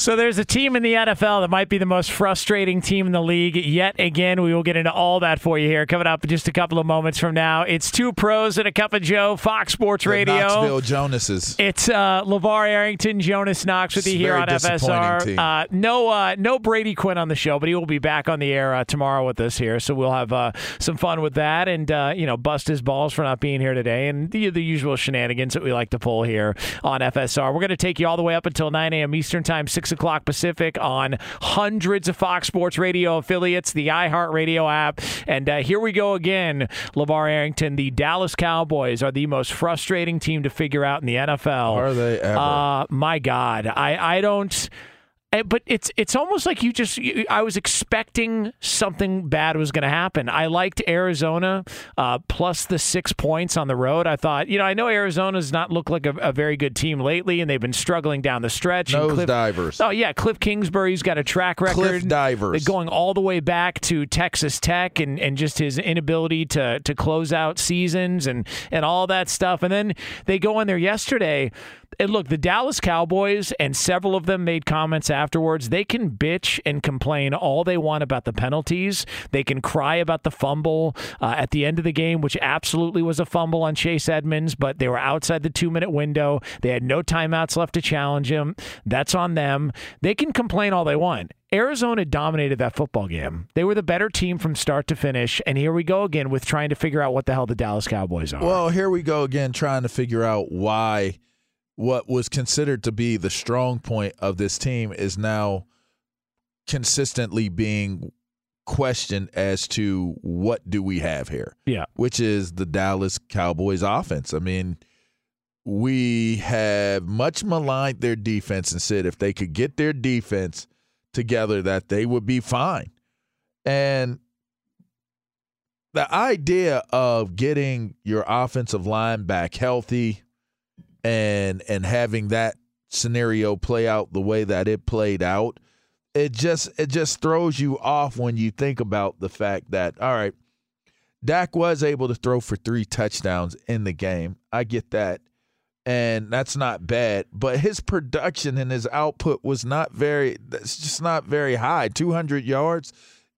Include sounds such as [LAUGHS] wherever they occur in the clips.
So there's a team in the NFL that might be the most frustrating team in the league yet again. We will get into all that for you here coming up in just a couple of moments from now. It's two pros and a cup of Joe, Fox Sports The Radio. Knoxville Jonases. It's uh, LaVar Arrington, Jonas Knox with you here on. FSR. Uh, no, uh, no Brady Quinn on the show, but he will be back on the air uh, tomorrow with us here. So we'll have uh, some fun with that, and uh, you know, bust his balls for not being here today, and the, the usual shenanigans that we like to pull here on FSR. We're going to take you all the way up until 9 a.m. Eastern Time, 6 o'clock Pacific on hundreds of Fox Sports Radio affiliates, the iHeartRadio app, and uh, here we go again. LaVar Arrington, the Dallas Cowboys are the most frustrating team to figure out in the NFL. Are they ever? Uh, my God, I I don't. Eh, But it's it's almost like you just you, I was expecting something bad was going to happen. I liked Arizona uh, plus the six points on the road. I thought you know I know Arizona's not looked like a, a very good team lately, and they've been struggling down the stretch. And Nose Cliff- divers. Oh yeah, Cliff Kingsbury's got a track record. Cliff divers. Going all the way back to Texas Tech and, and just his inability to to close out seasons and and all that stuff. And then they go in there yesterday. And look, the Dallas Cowboys and several of them made comments afterwards. They can bitch and complain all they want about the penalties. They can cry about the fumble uh, at the end of the game, which absolutely was a fumble on Chase Edmonds, but they were outside the two minute window. They had no timeouts left to challenge him. That's on them. They can complain all they want. Arizona dominated that football game. They were the better team from start to finish. And here we go again with trying to figure out what the hell the Dallas Cowboys are. Well, here we go again, trying to figure out why what was considered to be the strong point of this team is now consistently being questioned as to what do we have here, yeah. which is the Dallas Cowboys offense. I mean, we have much maligned their defense and said if they could get their defense together that they would be fine. And the idea of getting your offensive line back healthy and and having that scenario play out the way that it played out it just it just throws you off when you think about the fact that all right Dak was able to throw for 3 touchdowns in the game. I get that. And that's not bad but his production and his output was not very that's just not very high. 200 yards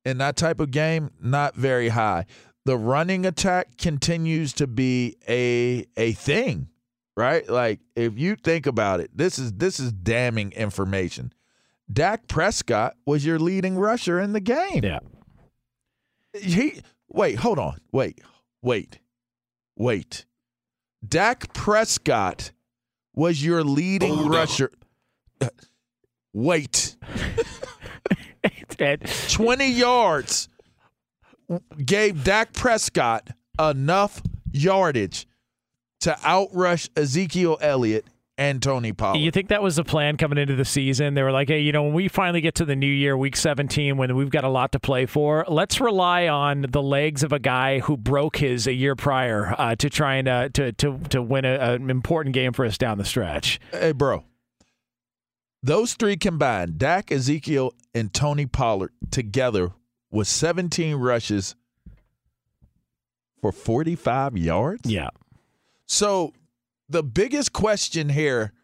in that type of game not very high. The running attack continues to be a a thing right? Like if you think about it this is this is damning information. Dak Prescott was your leading rusher in the game. Yeah. he wait hold on. Wait wait wait. Dak Prescott was your leading Hold on. rusher. Uh, wait. [LAUGHS] 20 yards gave Dak Prescott enough yardage to outrush Ezekiel Elliott and Tony Pollard. You think that was the plan coming into the season? They were like, hey, you know, when we finally get to the new year, week 17, when we've got a lot to play for, let's rely on the legs of a guy who broke his a year prior uh, to trying and uh, to, to, to win a, an important game for us down the stretch. hey, bro. Those three combined, Dak, Ezekiel, and Tony Pollard together with 17 rushes for 45 yards. Yeah. So the biggest question here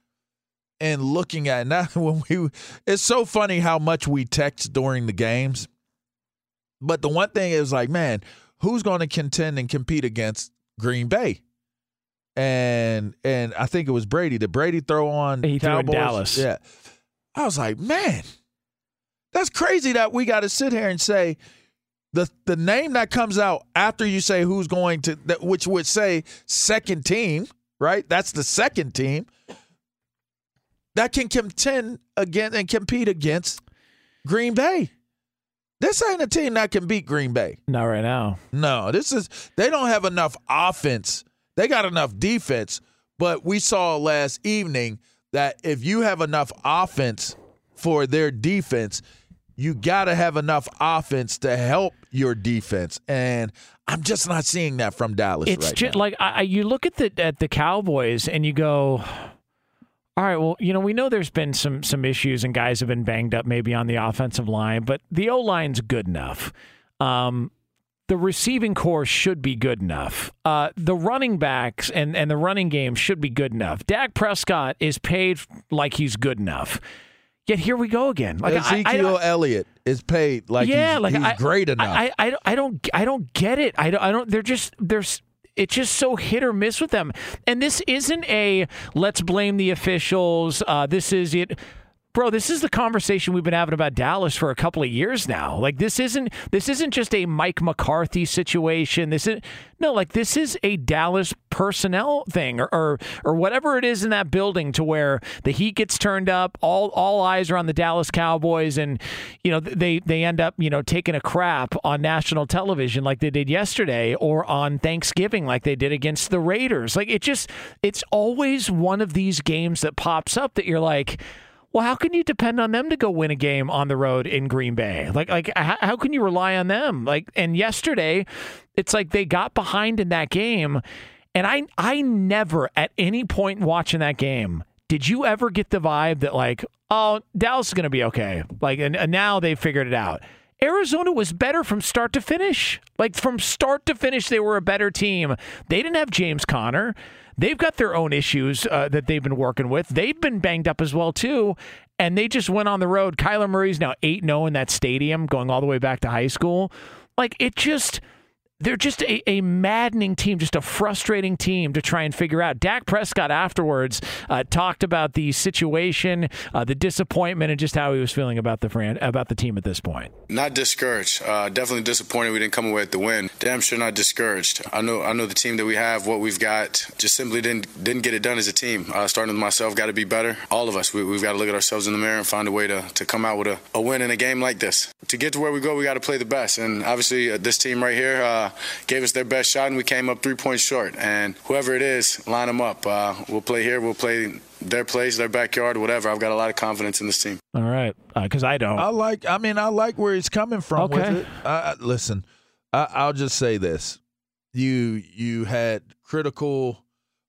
and looking at [LAUGHS] now when we it's so funny how much we text during the games. But the one thing is like, man, who's going to contend and compete against Green Bay? And and I think it was Brady. Did Brady throw on He threw Cowboys? Dallas. Yeah. I was like, man, that's crazy that we got to sit here and say the the name that comes out after you say who's going to that which would say second team, right? That's the second team that can contend again and compete against Green Bay. This ain't a team that can beat Green Bay. Not right now. No, this is they don't have enough offense. They got enough defense, but we saw last evening that if you have enough offense for their defense, you got to have enough offense to help your defense. And I'm just not seeing that from Dallas. It's right just now. like I, you look at the at the Cowboys and you go, all right, well, you know, we know there's been some some issues and guys have been banged up maybe on the offensive line, but the O line's good enough. Um, the receiving corps should be good enough. Uh, the running backs and, and the running game should be good enough. Dak Prescott is paid like he's good enough. Yet here we go again. Like Ezekiel I, I, Elliott is paid like yeah, he's, like he's I, great enough. I, I, I don't I don't get it. I don't, I don't. They're just there's. It's just so hit or miss with them. And this isn't a let's blame the officials. Uh, this is it bro this is the conversation we've been having about dallas for a couple of years now. Like this isn't this isn't just a mike mccarthy situation. This is no like this is a dallas personnel thing or, or or whatever it is in that building to where the heat gets turned up all all eyes are on the dallas cowboys and you know they they end up you know taking a crap on national television like they did yesterday or on thanksgiving like they did against the raiders. Like it just it's always one of these games that pops up that you're like well, how can you depend on them to go win a game on the road in Green Bay? Like, like how, how can you rely on them? Like, and yesterday, it's like they got behind in that game, and I, I never at any point watching that game did you ever get the vibe that like, oh, Dallas is going to be okay? Like, and, and now they figured it out. Arizona was better from start to finish. Like from start to finish, they were a better team. They didn't have James Conner. They've got their own issues uh, that they've been working with. They've been banged up as well too, and they just went on the road. Kyler Murray's now eight zero in that stadium, going all the way back to high school. Like it just they're just a, a maddening team, just a frustrating team to try and figure out. Dak Prescott afterwards uh, talked about the situation, uh, the disappointment, and just how he was feeling about the fran- about the team at this point. Not discouraged. Uh, definitely disappointed we didn't come away with the win. Damn sure not discouraged. I know I know the team that we have, what we've got, just simply didn't didn't get it done as a team. Uh, starting with myself, got to be better. All of us, we, have got to look at ourselves in the mirror and find a way to, to come out with a, a win in a game like this. To get to where we go, we got to play the best. And obviously, uh, this team right here uh, gave us their best shot, and we came up three points short. And whoever it is, line them up. Uh, we'll play here. We'll play their place, their backyard, whatever. I've got a lot of confidence in this team. All right, because uh, I don't. I like. I mean, I like where he's coming from okay. with it. Uh, listen, I, I'll just say this: you you had critical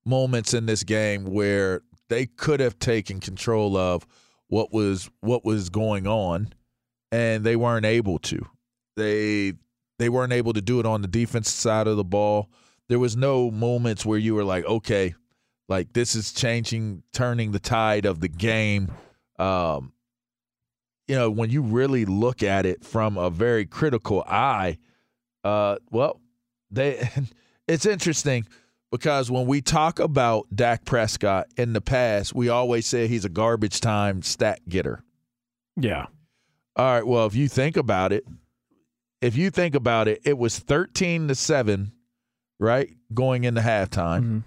moments in this game where they could have taken control of what was what was going on, and they weren't able to. They they weren't able to do it on the defensive side of the ball. There was no moments where you were like, okay, like this is changing, turning the tide of the game. Um, you know, when you really look at it from a very critical eye, uh, well, they [LAUGHS] it's interesting because when we talk about Dak Prescott in the past, we always say he's a garbage time stat getter. Yeah. All right. Well, if you think about it, if you think about it, it was 13 to 7, right? Going into halftime. Mm-hmm.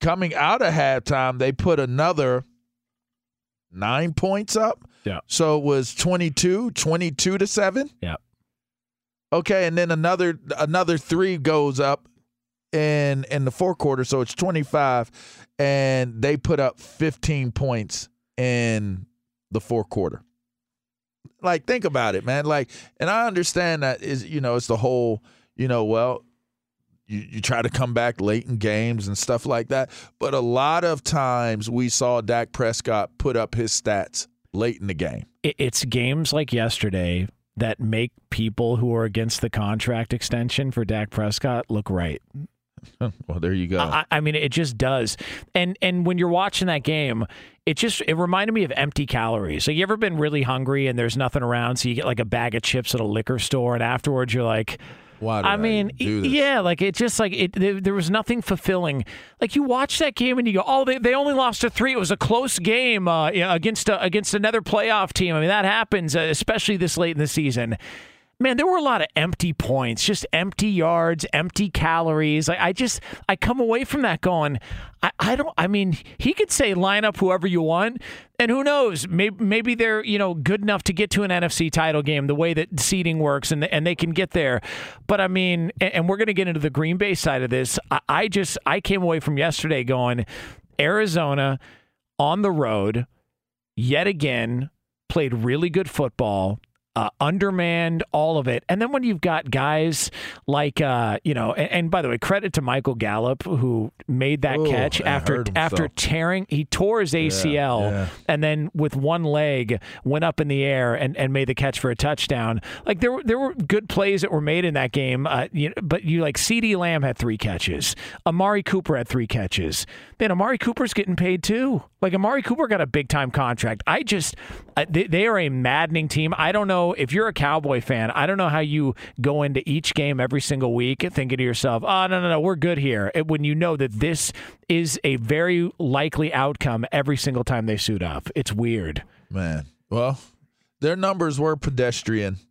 Coming out of halftime, they put another nine points up. Yeah. So it was 22, 22 to 7. Yeah. Okay, and then another another 3 goes up in in the fourth quarter, so it's 25 and they put up 15 points in the fourth quarter like think about it man. Like and i understand that is you know it's the whole you know well you, you try to come back late in games and stuff like that. But a lot of times we saw Dak Prescott put up his stats late in the game. It's games like yesterday that make people who are against the contract extension for Dak Prescott look right [LAUGHS] well, there you go. I, I, mean, it just does. And and when you're watching that game, it just it reminded me of empty calories. So you ever been really hungry and there's nothing around, so you get like a bag of chips at a liquor store, and afterwards you're like. Why I mean, yeah, like it just like it. There, there, was nothing fulfilling. Like you watch that game and you go, "Oh, they, they only lost to three. It was a close game uh, against a, against another playoff team." I mean, that happens, uh, especially this late in the season. Man, there were a lot of empty points, just empty yards, empty calories. Like I just, I come away from that going, I, I don't. I mean, he could say line up whoever you want, and who knows? Maybe maybe they're you know good enough to get to an NFC title game the way that seeding works, and and they can get there. But I mean, and, and we're going to get into the Green Bay side of this. I, I just I came away from yesterday going, Arizona on the road, yet again played really good football uh, undermanned, all of it. And then when you've got guys like, uh, you know, and, and, by the way, credit to Michael Gallup who made that Ooh, catch after after tearing, he tore his ACL yeah, yeah. and then with one leg went up in the air and, and made the catch for a touchdown. Like there were there were good plays that were made in that game, uh, you, but you like CeeDee Lamb had three catches, Amari Cooper had three catches. Man, Amari Cooper's getting paid too. Like Amari Cooper got a big time contract. I just they, they are a maddening team. I don't know if you're a Cowboy fan. I don't know how you go into each game every single week thinking to yourself, "Oh no, no, no, we're good here." When you know that this is a very likely outcome every single time they suit up. It's weird. Man, well, their numbers were pedestrian. [LAUGHS]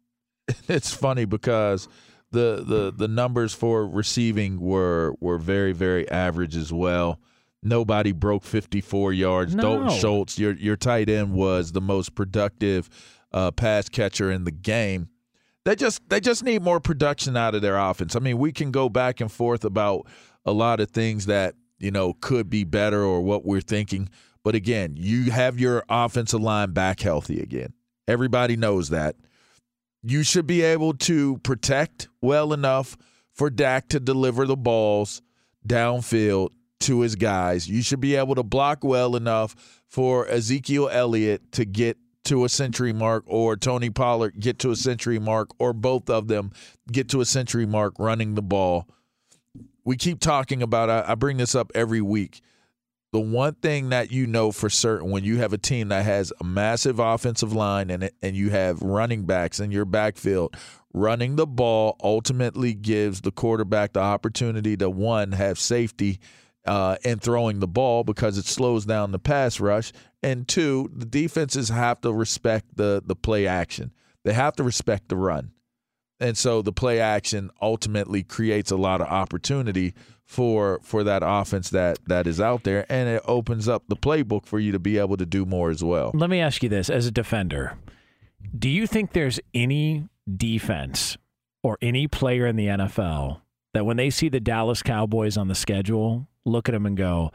It's funny because the the the numbers for receiving were were very very average as well. Nobody broke 54 yards. No. Dalton Schultz, your your tight end, was the most productive uh, pass catcher in the game. They just they just need more production out of their offense. I mean, we can go back and forth about a lot of things that you know could be better or what we're thinking, but again, you have your offensive line back healthy again. Everybody knows that. You should be able to protect well enough for Dak to deliver the balls downfield to his guys. You should be able to block well enough for Ezekiel Elliott to get to a century mark or Tony Pollard get to a century mark or both of them get to a century mark running the ball. We keep talking about I, I bring this up every week. The one thing that you know for certain when you have a team that has a massive offensive line and and you have running backs in your backfield, running the ball ultimately gives the quarterback the opportunity to one have safety uh, and throwing the ball because it slows down the pass rush. And two, the defenses have to respect the the play action. They have to respect the run. And so the play action ultimately creates a lot of opportunity for for that offense that that is out there and it opens up the playbook for you to be able to do more as well. Let me ask you this as a defender. Do you think there's any defense or any player in the NFL that when they see the Dallas Cowboys on the schedule look at him and go,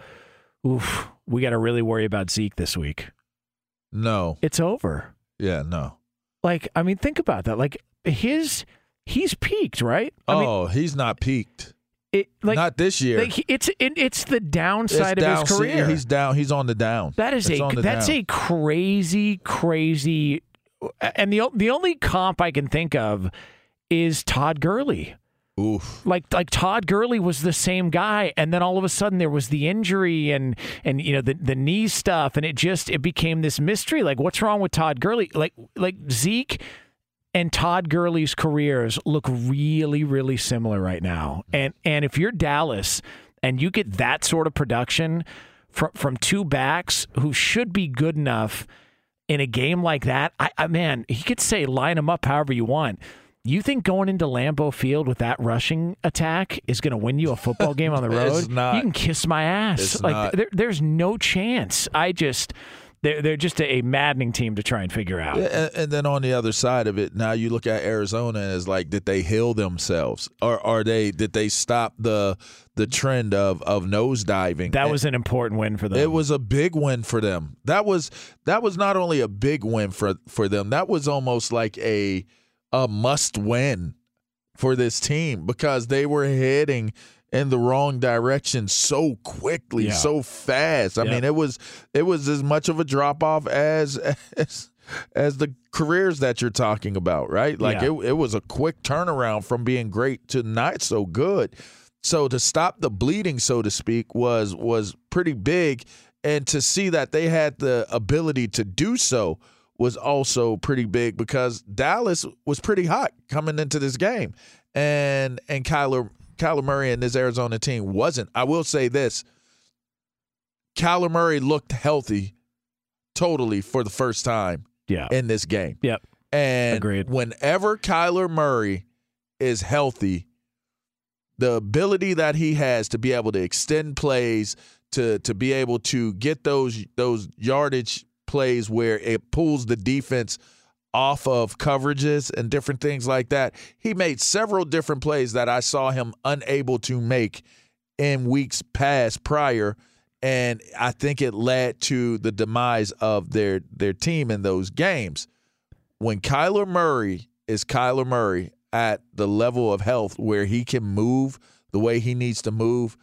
oof, we got to really worry about Zeke this week. No. It's over. Yeah, no. Like, I mean, think about that. Like, his, he's peaked, right? I oh, mean, he's not peaked. It, like, not this year. Like it's it, it's the downside it's of down, his career. He's down. He's on the down. That is it's a that's down. a crazy, crazy. And the the only comp I can think of is Todd Gurley. Oof. Like like Todd Gurley was the same guy, and then all of a sudden there was the injury and and you know the the knee stuff, and it just it became this mystery. Like what's wrong with Todd Gurley? Like like Zeke and Todd Gurley's careers look really really similar right now. And and if you're Dallas and you get that sort of production from from two backs who should be good enough in a game like that, I, I man, he could say line them up however you want you think going into Lambeau Field with that rushing attack is going to win you a football [LAUGHS] game on the road? not, you can kiss my ass. like there, there's no chance. I just they're they're just a, maddening team to try and figure out. Yeah, and, and, then on the other side of it, now you look at Arizona as like, did they heal themselves, or are they did they stop the the trend of of nosediving? That was an important win for them. It was a big win for them. That was that was not only a big win for for them. That was almost like a a must win for this team because they were heading in the wrong direction so quickly, yeah. so fast. I yep. mean, it was it was as much of a drop off as [LAUGHS] as as the careers that you're talking about, right? Like yeah. it, it was a quick turnaround from being great to not so good. So to stop the bleeding, so to speak, was was pretty big, and to see that they had the ability to do so was also pretty big because Dallas was pretty hot coming into this game, and and Kyler Kyler Murray and this Arizona team wasn't. I will say this: Kyler Murray looked healthy, totally for the first time. Yeah. in this game. Yep. And Agreed. whenever Kyler Murray is healthy, the ability that he has to be able to extend plays, to to be able to get those those yardage plays where it pulls the defense off of coverages and different things like that. He made several different plays that I saw him unable to make in weeks past prior and I think it led to the demise of their their team in those games. When Kyler Murray is Kyler Murray at the level of health where he can move the way he needs to move,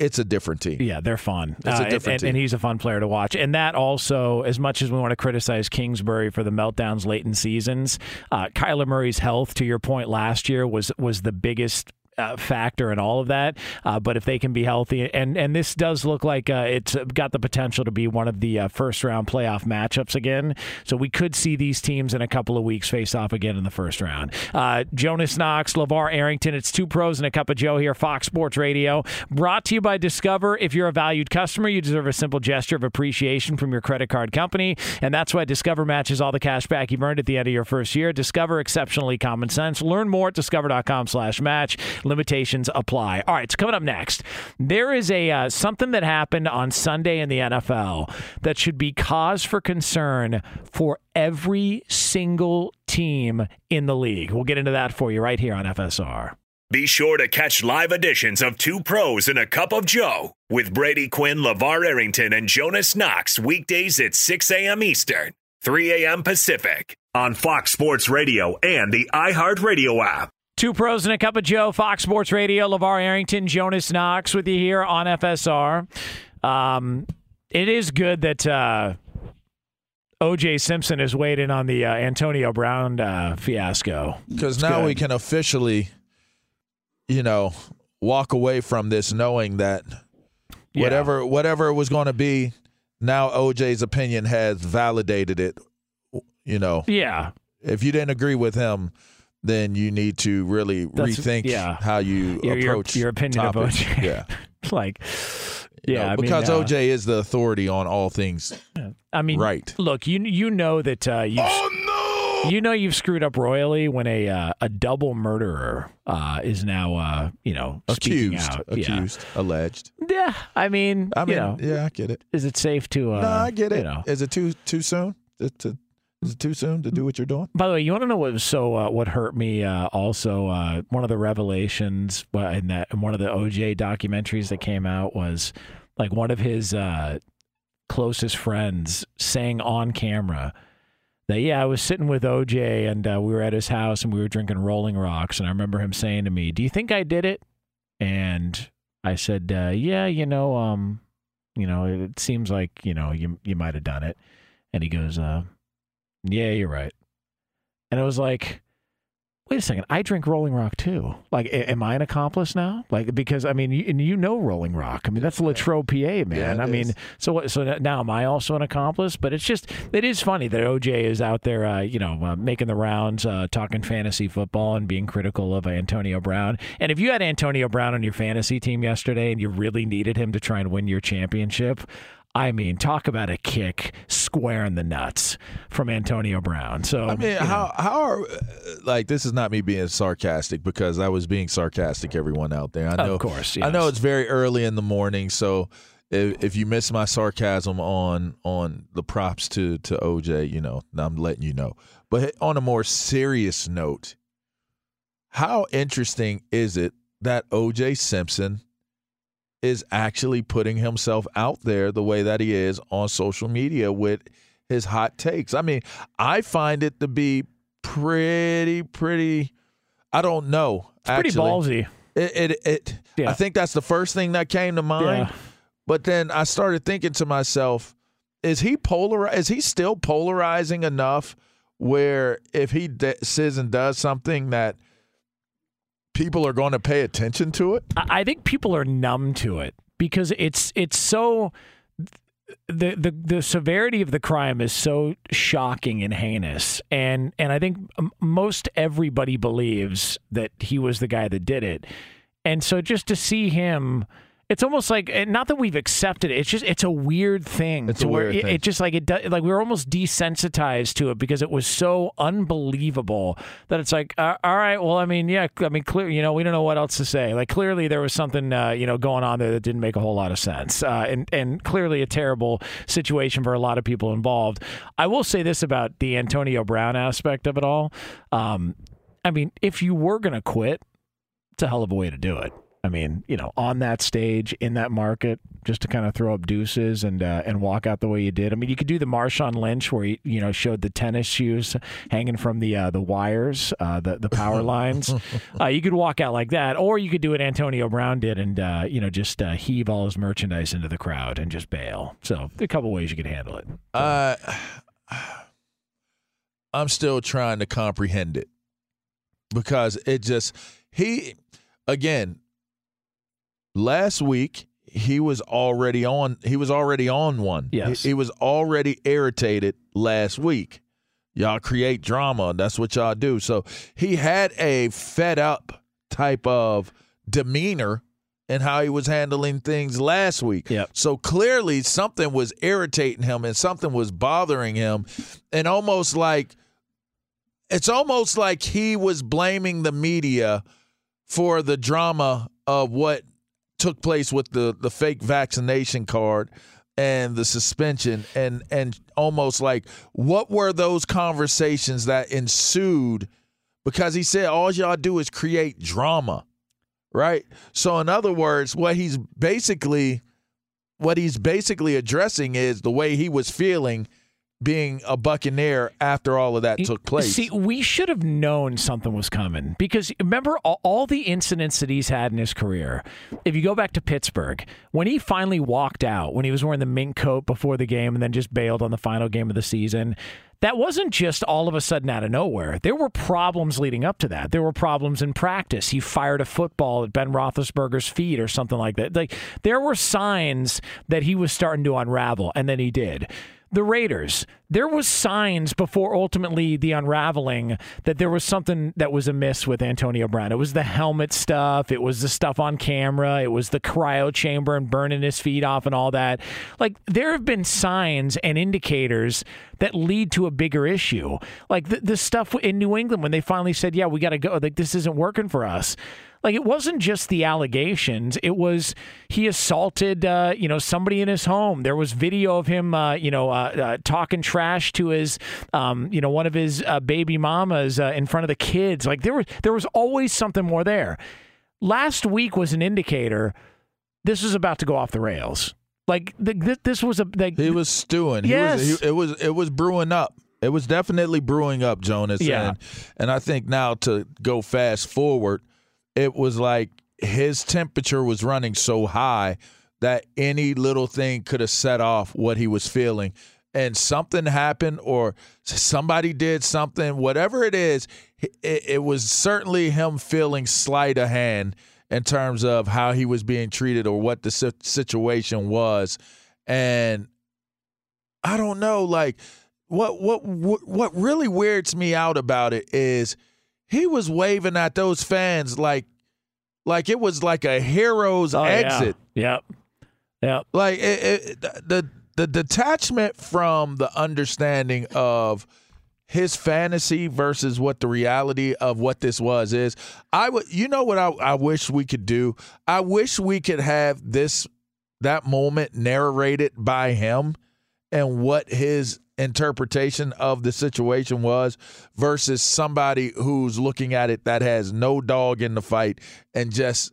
it's a different team. Yeah, they're fun. It's a Uh, different and, team. and he's a fun player to watch. And that also, as much as we want to criticize Kingsbury for the meltdowns late in seasons, uh, Kyler Murray's health, to your point last year, was was the biggest. Uh, factor in all of that, uh, but if they can be healthy, and and this does look like uh, it's got the potential to be one of the uh, first round playoff matchups again. So we could see these teams in a couple of weeks face off again in the first round. Uh, Jonas Knox, LaVar Arrington. It's two pros and a cup of Joe here, Fox Sports Radio, brought to you by Discover. If you're a valued customer, you deserve a simple gesture of appreciation from your credit card company, and that's why Discover matches all the cash back you've earned at the end of your first year. Discover exceptionally common sense. Learn more at discover.com/match. Limitations apply. All right, so coming up next, there is a uh, something that happened on Sunday in the NFL that should be cause for concern for every single team in the league. We'll get into that for you right here on FSR. Be sure to catch live editions of Two Pros and a Cup of Joe with Brady Quinn, LaVar Arrington, and Jonas Knox weekdays at 6 a.m. Eastern, 3 a.m. Pacific on Fox Sports Radio and the iHeartRadio app. Two pros and a cup of Joe, Fox Sports Radio, LaVar Arrington, Jonas Knox with you here on FSR. Um, it is good that uh, OJ Simpson is waiting on the uh, Antonio Brown uh, fiasco. Because now good. we can officially, you know, walk away from this knowing that Yeah. whatever whatever it was going to be, now OJ's opinion has validated it. You know, Yeah. if you didn't agree with him, then you need to really That's- rethink yeah. how you Your- your- approach your opinion of. OJ. Yeah, [LAUGHS] like, You yeah, know, I mean, because uh, OJ is the authority on all things. I mean, Right. Look, you you know that uh, you Oh no! you know you've screwed up royally when a uh, a double murderer uh, is now uh, you know Accused, accused, alleged. Yeah. yeah, I mean, I mean, you know, yeah, I get it. is it safe to? Uh, no, I get it. You know. Is it too too soon? To, to, is it too soon to do what you're doing? By the way, you want to know what so uh, what hurt me? Uh, also, uh, one of the revelations in that in one of the OJ documentaries that came out was like one of his uh, closest friends saying on camera that yeah, I was sitting with OJ and uh, we were at his house and we were drinking Rolling Rocks, and I remember him saying to me, "Do you think I did it?" And I said, uh, "Yeah, you know, um, you know, it seems like you know you you might have done it." And he goes, "Yeah, you're right." And it was like, wait a second, I drink Rolling Rock too. Like, a- am I an accomplice now? Like, because I mean, you, and you know Rolling Rock. I mean, that's Latrobe, PA, man. Yeah, I mean, is. so what? So now am I also an accomplice? But it's just, it is funny that OJ is out there, uh, you know, uh, making the rounds, uh, talking fantasy football and being critical of Antonio Brown. And if you had Antonio Brown on your fantasy team yesterday and you really needed him to try and win your championship. I mean, talk about a kick square in the nuts from Antonio Brown. So I mean, you know. how how are uh, like this is not me being sarcastic because I was being sarcastic. Everyone out there, I know, Of course, I know it's very early in the morning, so if, if you miss my sarcasm on on the props to to OJ, you know, I'm letting you know. But on a more serious note, how interesting is it that OJ Simpson is actually putting himself out there the way that he is on social media with his hot takes. I mean, I find it to be pretty, pretty. I don't know. pretty actually. ballsy. It, it, it Yeah. I think that's the first thing that came to mind. Yeah. But then I started thinking to myself, is he polar? Is he still polarizing enough where if he d- says and does something that people are going to pay attention to it? I think people are numb to it because it's it's so the the the severity of the crime is so shocking and heinous, and and I think most everybody believes that he was the guy that did it, and so just to see him It's almost like eh, not that we've accepted it. It's just it's a weird thing. It's a where weird it, thing. it just like it does, like we are almost desensitized to it because it was so unbelievable that it's like uh, all right, well, I mean, yeah, I mean, clear, you know, we don't know what else to say. Like clearly there was something uh, you know going on there that didn't make a whole lot of sense, uh, and and clearly a terrible situation for a lot of people involved. I will say this about the Antonio Brown aspect of it all. Um, I mean, if you were going to quit, it's a hell of a way to do it. I mean, you know, on that stage in that market, just to kind of throw up deuces and uh, and walk out the way you did. I mean, you could do the Marshawn Lynch where he you know showed the tennis shoes hanging from the uh, the wires, uh, the the power lines. [LAUGHS] Uh, you could walk out like that, or you could do what Antonio Brown did and uh, you know just uh, heave all his merchandise into the crowd and just bail. So a couple ways you could handle it. Uh, I'm still trying to comprehend it because it just he again last week he was already on he was already on one. Yes. He, he was already irritated last week. Y'all create drama. That's what y'all do. So he had a fed up type of demeanor in how he was handling things last week. Yep. So clearly something was irritating him and something was bothering him and almost like it's almost like he was blaming the media for the drama of what took place with the the fake vaccination card and the suspension and and almost like what were those conversations that ensued? Because he said all y'all do is create drama right? So in other words what he's basically what he's basically addressing is the way he was feeling being a buccaneer after all of that took place See, we should have known something was coming because remember all, all the incidents that he's had in his career. If you go back to Pittsburgh, when he finally walked out, when he was wearing the mink coat before the game and then just bailed on the final game of the season, that wasn't just all of a sudden out of nowhere. There were problems leading up to that. There were problems in practice. He fired a football at Ben Roethlisberger's feet or something like that. Like there were signs that he was starting to unravel, and then he did the Raiders, there was signs before ultimately the unraveling that there was something that was amiss with Antonio Brown. It was the helmet stuff, it was the stuff on camera, it was the cryo chamber and burning his feet off and all that. Like there have been signs and indicators that lead to a bigger issue. Like the, the stuff in New England when they finally said, "Yeah, we got to go. Like this isn't working for us." Like it wasn't just the allegations; it was he assaulted, uh, you know, somebody in his home. There was video of him, uh, you know, uh, uh, talking trash to his, um, you know, one of his uh, baby mamas uh, in front of the kids. Like there was there was always something more there. Last week was an indicator. This was about to go off the rails. Like the, th- this was a like He was stewing. Yes. He was, he, it was it was brewing up. It was definitely brewing up, Jonas. Yeah. And, and I think now to go fast forward, it was like his temperature was running so high that any little thing could have set off what he was feeling. And something happened, or somebody did something, whatever it is, it, it was certainly him feeling sleight of hand in terms of how he was being treated or what the situation was. And I don't know, like what what what what really weirds me out about it is he was waving at those fans like like it was like a hero's Oh, yeah. exit. Yep. Yep. Like it, it, the the detachment from the understanding of his fantasy versus what the reality of what this was is. I would, you know, what I, I wish we could do. I wish we could have this that moment narrated by him and what his interpretation of the situation was versus somebody who's looking at it that has no dog in the fight and just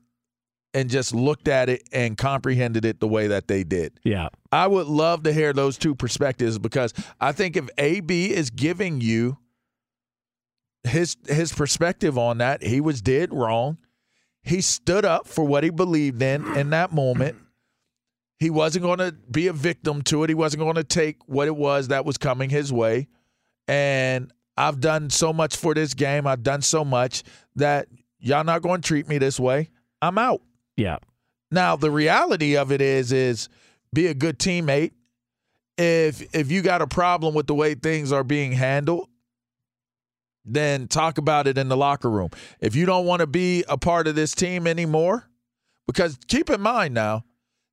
and just looked at it and comprehended it the way that they did. Yeah. I would love to hear those two perspectives because I think if AB is giving you his his perspective on that, he was did wrong. He stood up for what he believed in in that moment. He wasn't going to be a victim to it. He wasn't going to take what it was that was coming his way. And I've done so much for this game. I've done so much that y'all not going to treat me this way. I'm out. Yeah. Now the reality of it is is be a good teammate. If if you got a problem with the way things are being handled, then talk about it in the locker room. If you don't want to be a part of this team anymore, because keep in mind now,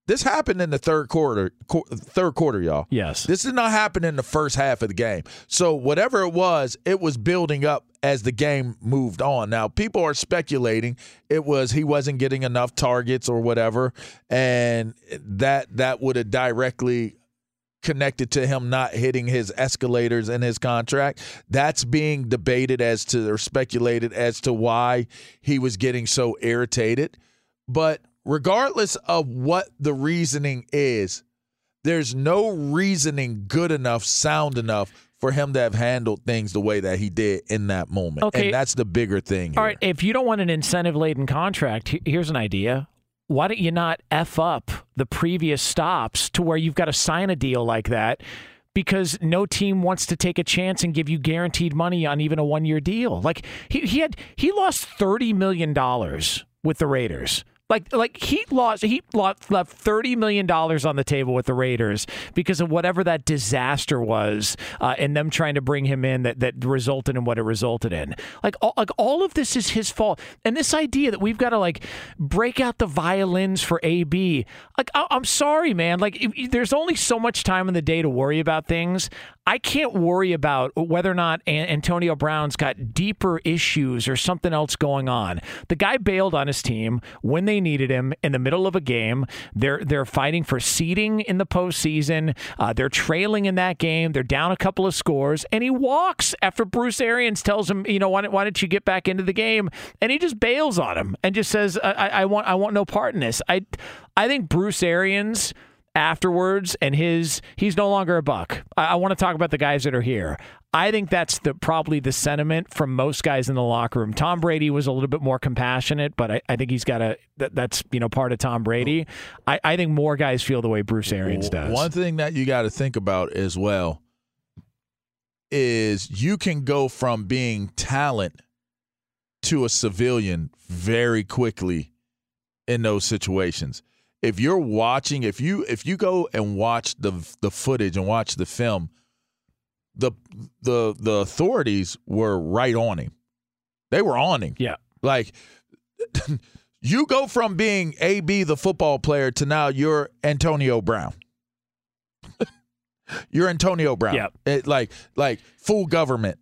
This happened in the third quarter, qu- third quarter, y'all. Yes. This did not happen in the first half of the game. So whatever it was, it was building up as the game moved on. Now people are speculating it was he wasn't getting enough targets or whatever, and that that would have directly connected to him not hitting his escalators in his contract. That's being debated as to or speculated as to why he was getting so irritated. But regardless of what the reasoning is, there's no reasoning good enough, sound enough for him to have handled things the way that he did in that moment. Okay. And that's the bigger thing. Here. All right, if you don't want an incentive laden contract, here's an idea. Why don't you not F up the previous stops to where you've got to sign a deal like that? Because no team wants to take a chance and give you guaranteed money on even a one year deal. Like he, he had he lost thirty million dollars with the Raiders. Like like he lost he lost, left thirty million dollars on the table with the Raiders because of whatever that disaster was, uh, and them trying to bring him in that that resulted in what it resulted in. Like all, like all of this is his fault, and this idea that we've got to like break out the violins for AB. Like I, I'm sorry, man. Like if there's only so much time in the day to worry about things. I can't worry about whether or not Antonio Brown's got deeper issues or something else going on. The guy bailed on his team when they needed him in the middle of a game. They're they're fighting for seeding in the postseason. Uh, they're trailing in that game. They're down a couple of scores, and he walks after Bruce Arians tells him, you know, why, don't- why don't you get back into the game? And he just bails on him and just says, I, I, I want I want no part in this. I I think Bruce Arians afterwards and his he's no longer a buck. I, I want to talk about the guys that are here. I think that's the probably the sentiment from most guys in the locker room. Tom Brady was a little bit more compassionate, but I, I think he's got a that, that's you know part of Tom Brady. I, I think more guys feel the way Bruce Arians does. One thing that you got to think about as well is you can go from being talent to a civilian very quickly in those situations. If you're watching, if you if you go and watch the the footage and watch the film, the the the authorities were right on him. They were on him. Yeah. Like [LAUGHS] you go from being AB the football player to now you're Antonio Brown. [LAUGHS] you're Antonio Brown. Yep. It, like like full government.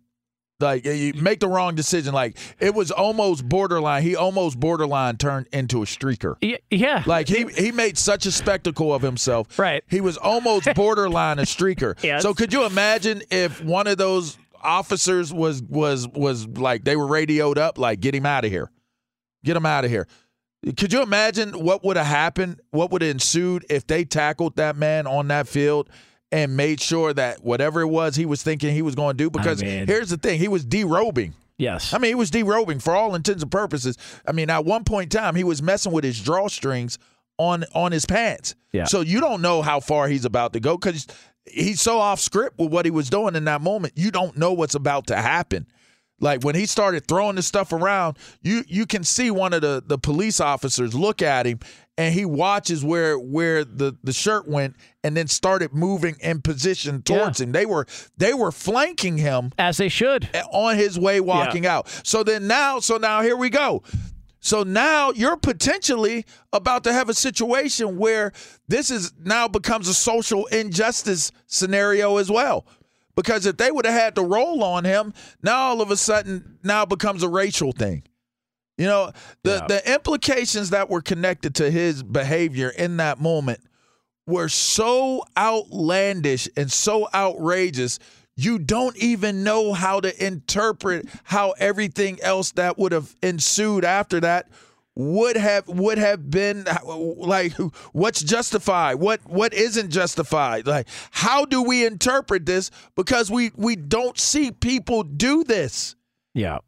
Like you make the wrong decision. Like it was almost borderline. He almost borderline turned into a streaker. Yeah. Like he he made such a spectacle of himself. Right. He was almost [LAUGHS] borderline a streaker. Yes. So could you imagine if one of those officers was was was like they were radioed up like get him out of here. Get him out of here. Could you imagine what would have happened? What would have ensued if they tackled that man on that field and made sure that whatever it was he was thinking he was going to do? Because mean- here's the thing: he was derobing. yes. I mean, he was derobing for all intents and purposes. I mean, at one point in time, he was messing with his drawstrings on on his pants. Yeah. So you don't know how far he's about to go because he's so off script with what he was doing in that moment. You don't know what's about to happen. Like when he started throwing this stuff around, you you can see one of the the police officers look at him and he watches where where the the shirt went and then started moving in position towards him. They were they were flanking him As they should. on his way walking out. So then now, so now here we go. So now you're potentially about to have a situation where this is now becomes a social injustice scenario as well. Because if they would have had to roll on him, now all of a sudden now becomes a racial thing. You know, the Yeah. the implications that were connected to his behavior in that moment were so outlandish and so outrageous you don't even know how to interpret how everything else that would have ensued after that would have would have been like what's justified what what isn't justified like how do we interpret this because we we don't see people do this Yeah.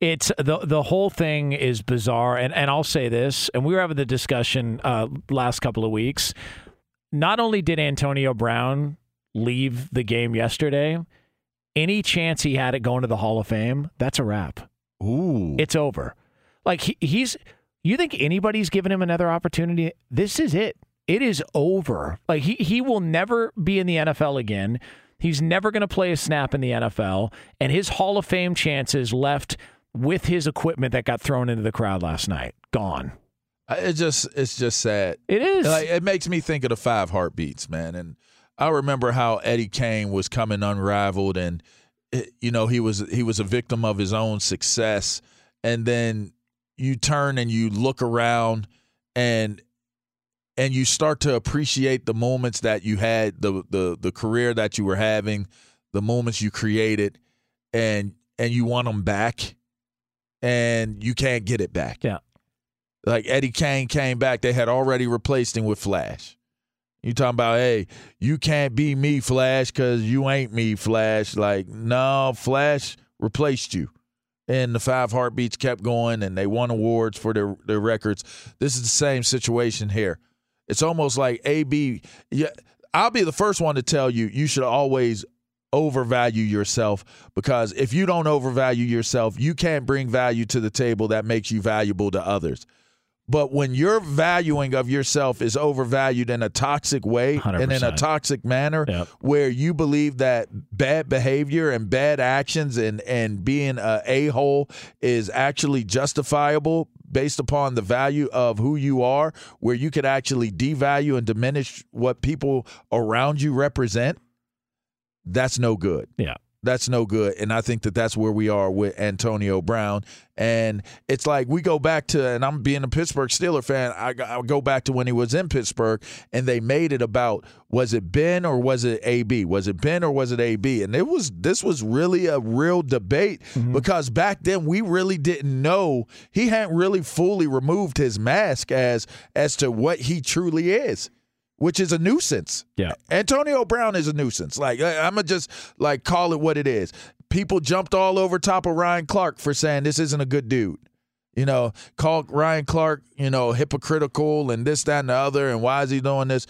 It's the the whole thing is bizarre, and and I'll say this, and we were having the discussion uh, last couple of weeks. Not only did Antonio Brown leave the game yesterday, any chance he had at going to the Hall of Fame, that's a wrap. ooh It's over. Like he, he's. You think anybody's given him another opportunity? This is it. It is over. Like he he will never be in the NFL again. He's never going to play a snap in the NFL, and his Hall of Fame chances left with his equipment that got thrown into the crowd last night gone. It just it's just sad. It is. Like, it makes me think of the five heartbeats, man. And I remember how Eddie Kane was coming unrivaled, and it, you know he was he was a victim of his own success. And then you turn and you look around, and and you start to appreciate the moments that you had, the the the career that you were having, the moments you created, and and you want them back, and you can't get it back. Yeah. Like Eddie Kane came back, they had already replaced him with Flash. You talking about, hey, you can't be me, Flash, because you ain't me, Flash. Like, no, Flash replaced you. And the five heartbeats kept going and they won awards for their, their records. This is the same situation here. It's almost like AB. Yeah, I'll be the first one to tell you you should always overvalue yourself because if you don't overvalue yourself, you can't bring value to the table that makes you valuable to others. But when your valuing of yourself is overvalued in a toxic way 100%. and in a toxic manner, Yep. where you believe that bad behavior and bad actions and, and being a a hole is actually justifiable based upon the value of who you are, where you could actually devalue and diminish what people around you represent, that's no good yeah. That's no good. And I think that that's where we are with Antonio Brown. And it's like we go back to, and I'm being a Pittsburgh Steeler fan, I, I go back to when he was in Pittsburgh and they made it about was it Ben or was it AB? Was it Ben or was it AB? And it was, this was really a real debate mm-hmm. because back then we really didn't know, he hadn't really fully removed his mask as, as to what he truly is. Which is a nuisance. Yeah. Antonio Brown is a nuisance. Like I'm gonna just like call it what it is. People jumped all over top of Ryan Clark for saying this isn't a good dude. You know, call Ryan Clark, you know, hypocritical and this, that, and the other, and why is he doing this?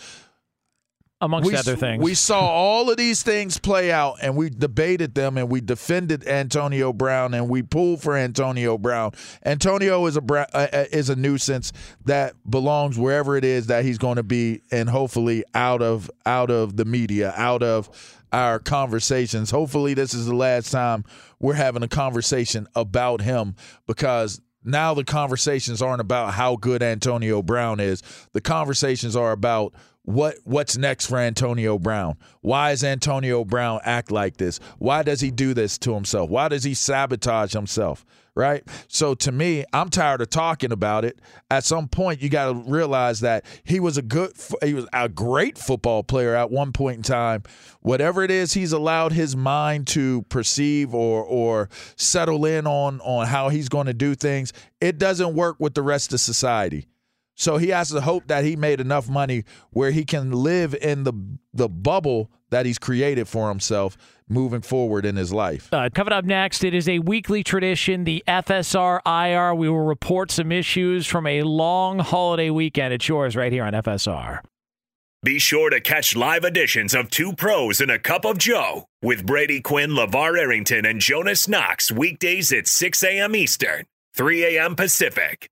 Amongst we, other things. We saw all of these things play out and we debated them and we defended Antonio Brown and we pulled for Antonio Brown. Antonio is a uh, uh, is a nuisance that belongs wherever it is that he's going to be and hopefully out of out of the media, out of our conversations. Hopefully this is the last time we're having a conversation about him because now the conversations aren't about how good Antonio Brown is. The conversations are about what what's next for Antonio Brown? Why is Antonio Brown act like this? Why does he do this to himself? Why does he sabotage himself? Right? So to me, I'm tired of talking about it. At some point you got to realize that he was a good he was a great football player at one point in time. Whatever it is he's allowed his mind to perceive or or settle in on on how he's going to do things, it doesn't work with the rest of society. So he has to hope that he made enough money where he can live in the the bubble that he's created for himself moving forward in his life. Uh, coming up next, it is a weekly tradition, the FSR IR. We will report some issues from a long holiday weekend. It's yours right here on FSR. Be sure to catch live editions of Two Pros and a Cup of Joe with Brady Quinn, LaVar Arrington, and Jonas Knox weekdays at 6 a.m. Eastern, 3 a.m. Pacific.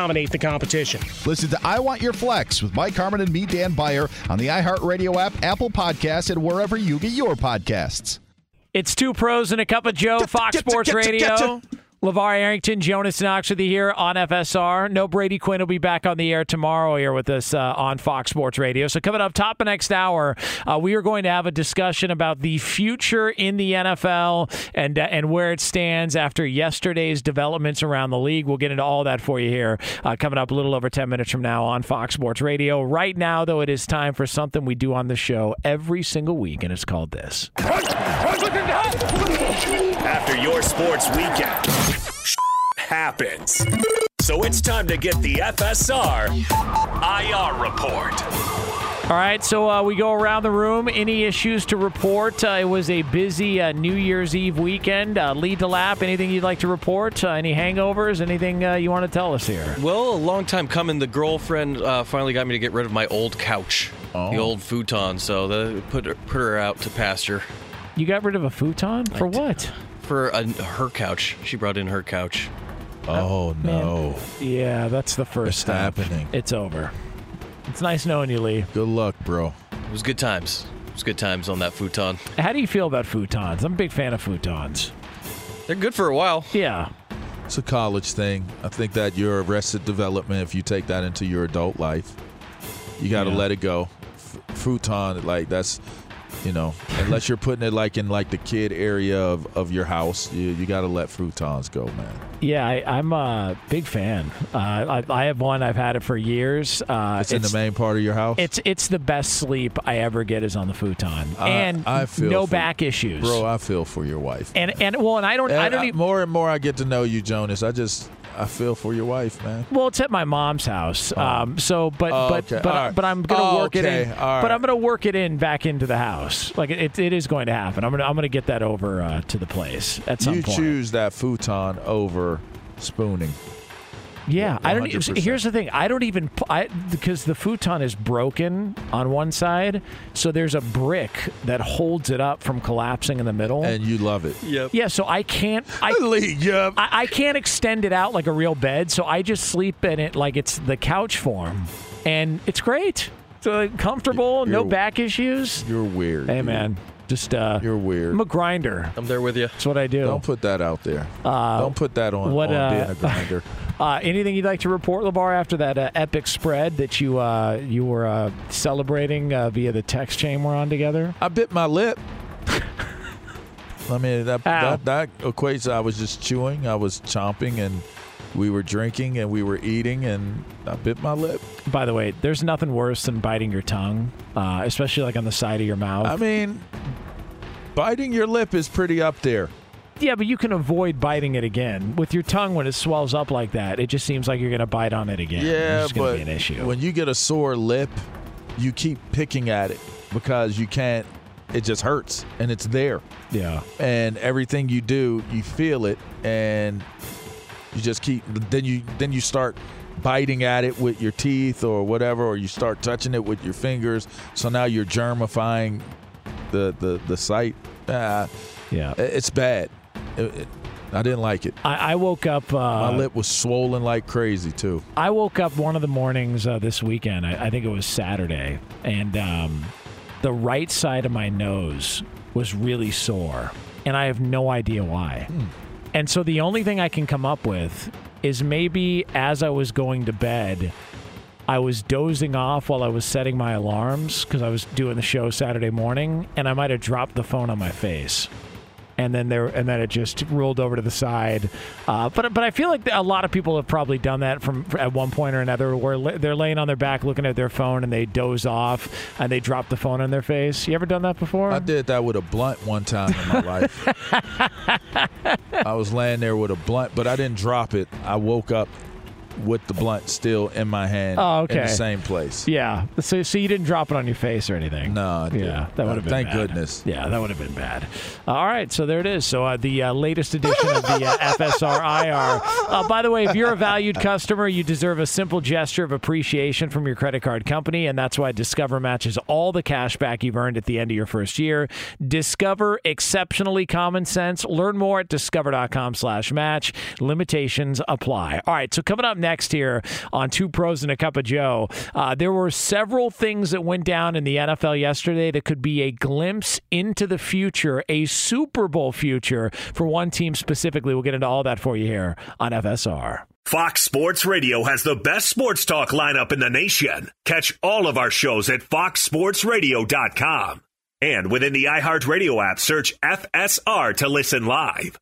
dominate the competition. Listen to I Want Your Flex with Mike Harmon and me, Dan Beyer, on the iHeartRadio app, Apple Podcasts, and wherever you get your podcasts. It's two pros and a cup of Joe, Fox Sports get- get- Radio. LaVar Arrington, Jonas Knox with you here on FSR. No Brady Quinn will be back on the air tomorrow here with us uh, on Fox Sports Radio. So coming up top of next hour, uh, we are going to have a discussion about the future in the NFL and uh, and where it stands after yesterday's developments around the league. We'll get into all that for you here uh, coming up a little over 10 minutes from now on Fox Sports Radio. Right now, though, it is time for something we do on the show every single week, and it's called this. After your sports weekend, [LAUGHS] happens. So it's time to get the FSR IR report. All right, so uh, we go around the room. Any issues to report? Uh, it was a busy uh, New Year's Eve weekend. Uh, lead to lap. Anything you'd like to report? Uh, any hangovers? Anything uh, you want to tell us here? Well, a long time coming. The girlfriend uh, finally got me to get rid of my old couch, Oh. the old futon. So the, put her, put her out to pasture You got rid of a futon for what? for a, her couch. She brought in her couch. Oh, oh no! Yeah, that's the first It's step. happening. It's over. It's nice knowing you, Lee. Good luck, bro. It was good times. It was good times on that futon. How do you feel about futons? I'm a big fan of futons. They're good for a while. Yeah. It's a college thing. I think that your arrested development, if you take that into your adult life, you got to Yeah. let it go. F- futon, like that's, you know, unless you're putting it like in like the kid area of, of your house, you, you got to let futons go, man. Yeah, I, I'm a big fan. Uh, I, I have one. I've had it for years. Uh, It's, in the main part of your house. It's it's the best sleep I ever get is on the futon, I- and I feel no for- back issues. bro. I feel for your wife. and and well, and I don't I don't I- even. more and more I get to know you, Jonas. I just I feel for your wife, man. Well, it's at my mom's house. Um, so, but Oh, but okay. but, right. but I'm gonna Oh, work it in. All But. I'm gonna work it in back into the house. Like it, it is going to happen. I'm gonna I'm gonna get that over uh, to the place at some you point. choose that futon over spooning. Yeah, I don't. 100%. Here's the thing. I don't even. I because the futon is broken on one side, so there's a brick that holds it up from collapsing in the middle. And you love it. Yep. yeah, so I can't. I, [LAUGHS] Lee, yeah. I, I can't extend it out like a real bed, so I just sleep in it like it's the couch form, and it's great. So comfortable, no You're- back issues. You're weird. Hey dude. man, just uh, You're weird. I'm a grinder. I'm there with you. That's what I do. Don't put that out there. Don't put that on, what, on uh, being a grinder. [LAUGHS] Uh, anything you'd like to report, LaVar, after that uh, epic spread that you uh, you were uh, celebrating uh, via the text chain we're on together? I bit my lip. I mean that, that that equates. I was just chewing. I was chomping, and we were drinking, and we were eating, and I bit my lip. By the way, there's nothing worse than biting your tongue, uh, especially like on the side of your mouth. I mean, biting your lip is pretty up there. Yeah, but you can avoid biting it again with your tongue when it swells up like that. It just seems like you're going to bite on it again. Yeah, it's going but to be an issue. when you get a sore lip, you keep picking at it because you can't. It just hurts, and it's there. yeah, and everything you do, you feel it, and you just keep. Then you then you start biting at it with your teeth or whatever, or you start touching it with your fingers. So now you're germifying the the the site. Ah, yeah. it's bad. It- it- I didn't like it. I, I woke up. Uh, My lip was swollen like crazy too. I woke up one of the mornings uh, this weekend. I, I think it was Saturday, and um, the right side of my nose was really sore, and I have no idea why. And so the only thing I can come up with is maybe as I was going to bed, I was dozing off while I was setting my alarms because I was doing the show Saturday morning, and I might have dropped the phone on my face. And then there, and then it just rolled over to the side. Uh, but but I feel like a lot of people have probably done that from at one point or another, where they're laying on their back looking at their phone and they doze off and they drop the phone on their face. You ever done that before? I did that with a blunt one time in my life. [LAUGHS] I was laying there with a blunt, but I didn't drop it. I woke up with the blunt still in my hand Oh, in okay. the same place. Yeah. So, so you didn't drop it on your face or anything? No, Yeah, that would have been Thank bad. goodness. Yeah, that would have been bad. all right, so there it is. So uh, the uh, latest edition of the uh, [LAUGHS] FSR IR. Uh, by the way, if you're a valued customer, you deserve a simple gesture of appreciation from your credit card company, and that's why Discover matches all the cash back you've earned at the end of your first year. Discover exceptionally common sense. Learn more at discover.com slash match. Limitations apply. All right, so coming up next here on Two Pros and a Cup of Joe, uh, there were several things that went down in the NFL yesterday that could be a glimpse into the future, a Super Bowl future for one team specifically. We'll get into all that for you here on FSR. Fox Sports Radio has the best sports talk lineup in the nation. Catch all of our shows at foxsportsradio.com. And within the iHeartRadio app, search FSR to listen live.